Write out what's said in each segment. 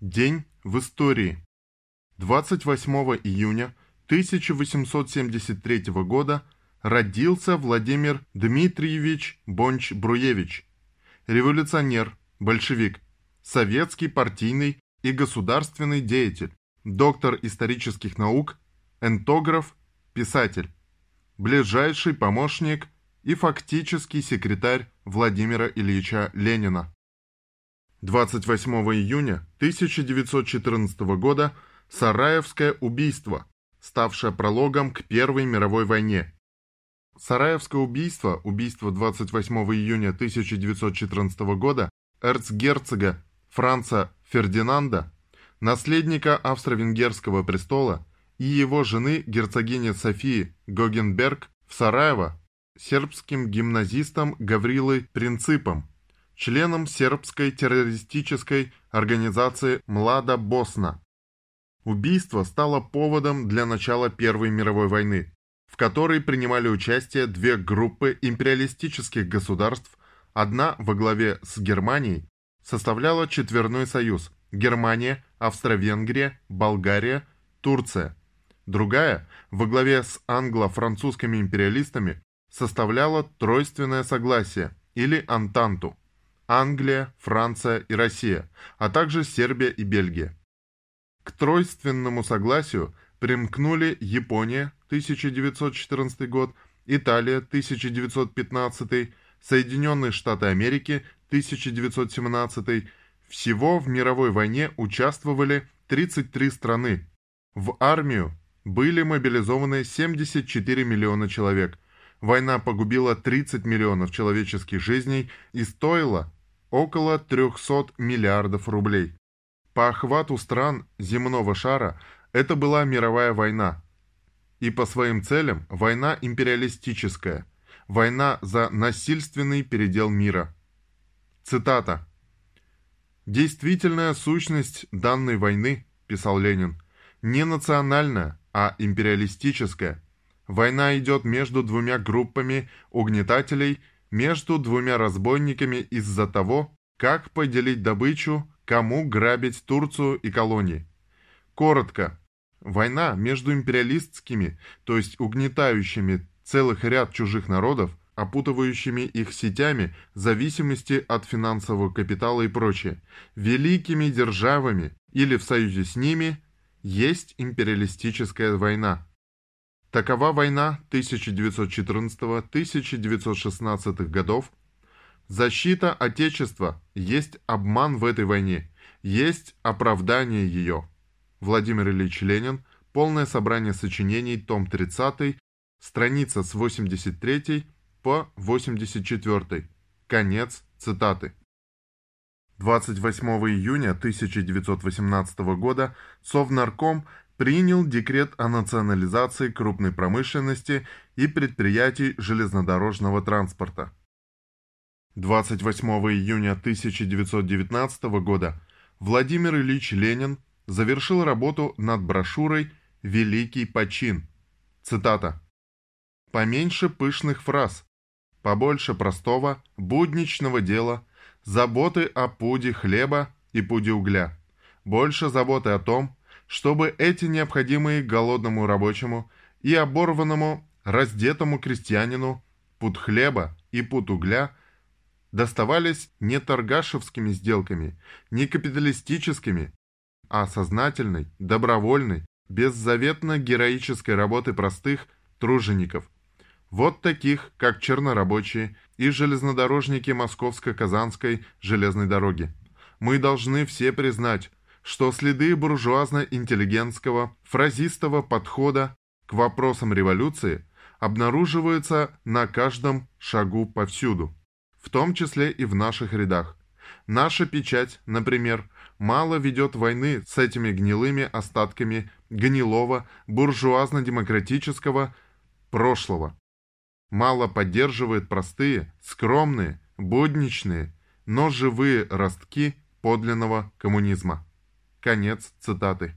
День в истории. 28 июня 1873 года родился Владимир Дмитриевич Бонч-Бруевич, революционер, большевик, советский партийный и государственный деятель, доктор исторических наук, этнограф, писатель, ближайший помощник и фактический секретарь Владимира Ильича Ленина. 28 июня 1914 года Сараевское убийство, ставшее прологом к Первой мировой войне. Сараевское убийство, убийство 28 июня 1914 года эрцгерцога Франца Фердинанда, наследника австро-венгерского престола, и его жены герцогини Софии Гогенберг в Сараево сербским гимназистом Гаврилой Принципом, членом сербской террористической организации «Млада Босна». Убийство стало поводом для начала Первой мировой войны, в которой принимали участие две группы империалистических государств, одна во главе с Германией составляла Четверной союз – Германия, Австро-Венгрия, Болгария, Турция. Другая, во главе с англо-французскими империалистами, составляла Тройственное согласие или Антанту. Англия, Франция и Россия, а также Сербия и Бельгия. К тройственному согласию примкнули Япония 1914 год, Италия 1915, Соединенные Штаты Америки 1917. Всего в мировой войне участвовали 33 страны. В армию были мобилизованы 74 миллиона человек. Война погубила 30 миллионов человеческих жизней и стоила около 300 миллиардов рублей. По охвату стран земного шара это была мировая война. И по своим целям война империалистическая, война за насильственный передел мира. Цитата. «Действительная сущность данной войны, — писал Ленин, — не национальная, а империалистическая. Война идет между двумя группами угнетателей между двумя разбойниками из-за того, как поделить добычу, кому грабить Турцию и колонии. Коротко, война между империалистскими, то есть угнетающими целых ряд чужих народов, опутывающими их сетями зависимости от финансового капитала и прочее, великими державами или в союзе с ними, есть империалистическая война. Такова война 1914-1916 годов. Защита Отечества есть обман в этой войне, есть оправдание ее. Владимир Ильич Ленин, полное собрание сочинений, том 30, страница с 83 по 84. Конец цитаты. 28 июня 1918 года Совнарком принял декрет о национализации крупной промышленности и предприятий железнодорожного транспорта. 28 июня 1919 года Владимир Ильич Ленин завершил работу над брошюрой «Великий почин». Цитата. «Поменьше пышных фраз, побольше простого, будничного дела, заботы о пуде хлеба и пуде угля, больше заботы о том, чтобы эти необходимые голодному рабочему и оборванному, раздетому крестьянину пуд хлеба и пуд угля доставались не торгашевскими сделками, не капиталистическими, а сознательной, добровольной, беззаветно-героической работы простых тружеников. Вот таких, как чернорабочие и железнодорожники Московско-Казанской железной дороги. Мы должны все признать, что следы буржуазно-интеллигентского, фразистого подхода к вопросам революции обнаруживаются на каждом шагу повсюду, в том числе и в наших рядах. Наша печать, например, мало ведет войны с этими гнилыми остатками гнилого буржуазно-демократического прошлого. Мало поддерживает простые, скромные, будничные, но живые ростки подлинного коммунизма. Конец цитаты.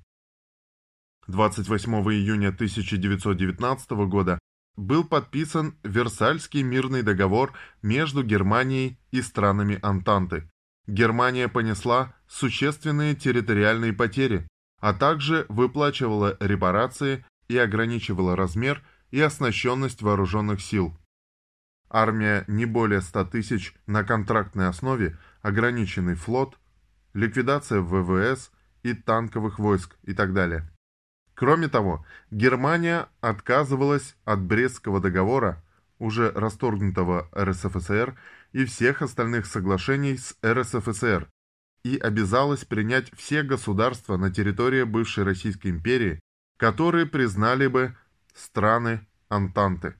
28 июня 1919 года был подписан Версальский мирный договор между Германией и странами Антанты. Германия понесла существенные территориальные потери, а также выплачивала репарации и ограничивала размер и оснащенность вооруженных сил. Армия не более 100 тысяч на контрактной основе, ограниченный флот, ликвидация ВВС и танковых войск и так далее. Кроме того, Германия отказывалась от Брестского договора, уже расторгнутого РСФСР, и всех остальных соглашений с РСФСР, и обязалась принять все государства на территории бывшей Российской империи, которые признали бы страны Антанты.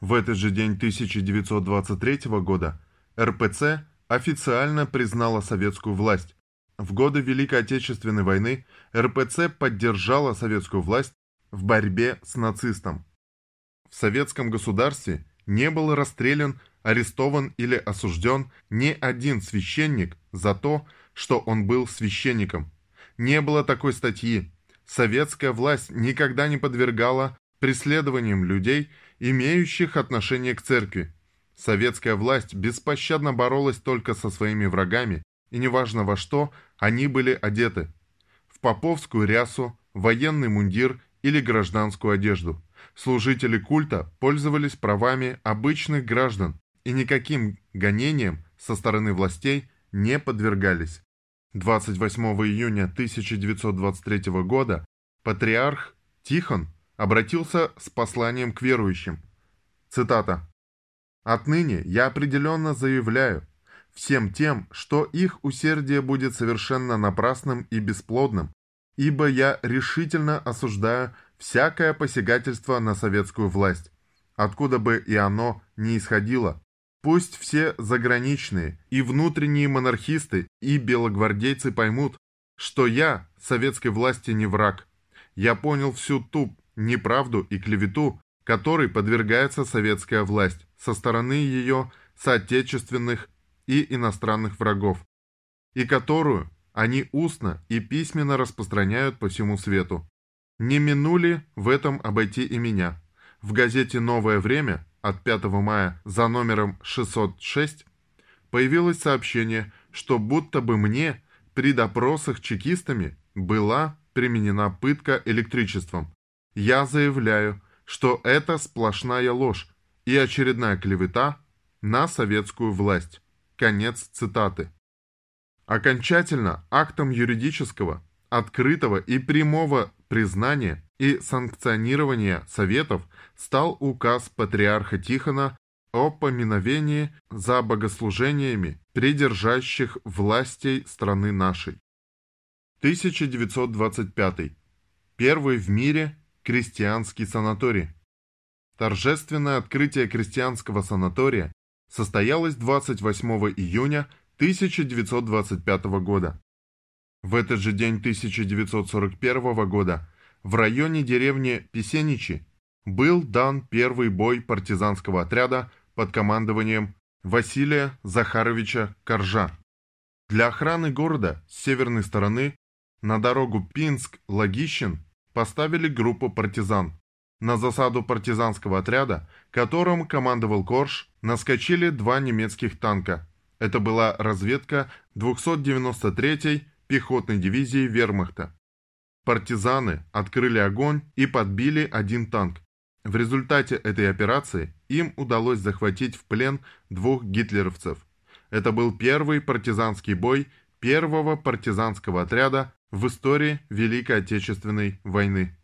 В этот же день 1923 года РПЦ официально признала советскую власть, в годы Великой Отечественной войны РПЦ поддержала советскую власть в борьбе с нацистом. В советском государстве не был расстрелян, арестован или осужден ни один священник за то, что он был священником. Не было такой статьи. Советская власть никогда не подвергала преследованиям людей, имеющих отношение к церкви. Советская власть беспощадно боролась только со своими врагами, и неважно во что, они были одеты. В поповскую рясу, военный мундир или гражданскую одежду. Служители культа пользовались правами обычных граждан и никаким гонениям со стороны властей не подвергались. 28 июня 1923 года патриарх Тихон обратился с посланием к верующим. Цитата. «Отныне я определенно заявляю, всем тем, что их усердие будет совершенно напрасным и бесплодным, ибо я решительно осуждаю всякое посягательство на советскую власть, откуда бы и оно ни исходило. Пусть все заграничные и внутренние монархисты и белогвардейцы поймут, что я советской власти не враг. Я понял всю ту неправду и клевету, которой подвергается советская власть со стороны ее соотечественных и иностранных врагов, и которую они устно и письменно распространяют по всему свету. Не минули в этом обойти и меня. В газете «Новое время» от 5 мая за номером 606 появилось сообщение, что будто бы мне при допросах чекистами была применена пытка электричеством. Я заявляю, что это сплошная ложь и очередная клевета на советскую власть. Конец цитаты. Окончательно актом юридического, открытого и прямого признания и санкционирования Советов стал указ патриарха Тихона о поминовении за богослужениями придержащих властей страны нашей. 1925. Первый в мире крестьянский санаторий. Торжественное открытие крестьянского санатория состоялась 28 июня 1925 года. В этот же день 1941 года в районе деревни Песеничи был дан первый бой партизанского отряда под командованием Василия Захаровича Коржа. Для охраны города с северной стороны на дорогу Пинск-Логищен поставили группу партизан. На засаду партизанского отряда, которым командовал Корж, наскочили два немецких танка. Это была разведка 293-й пехотной дивизии вермахта. Партизаны открыли огонь и подбили один танк. В результате этой операции им удалось захватить в плен двух гитлеровцев. Это был первый партизанский бой первого партизанского отряда в истории Великой Отечественной войны.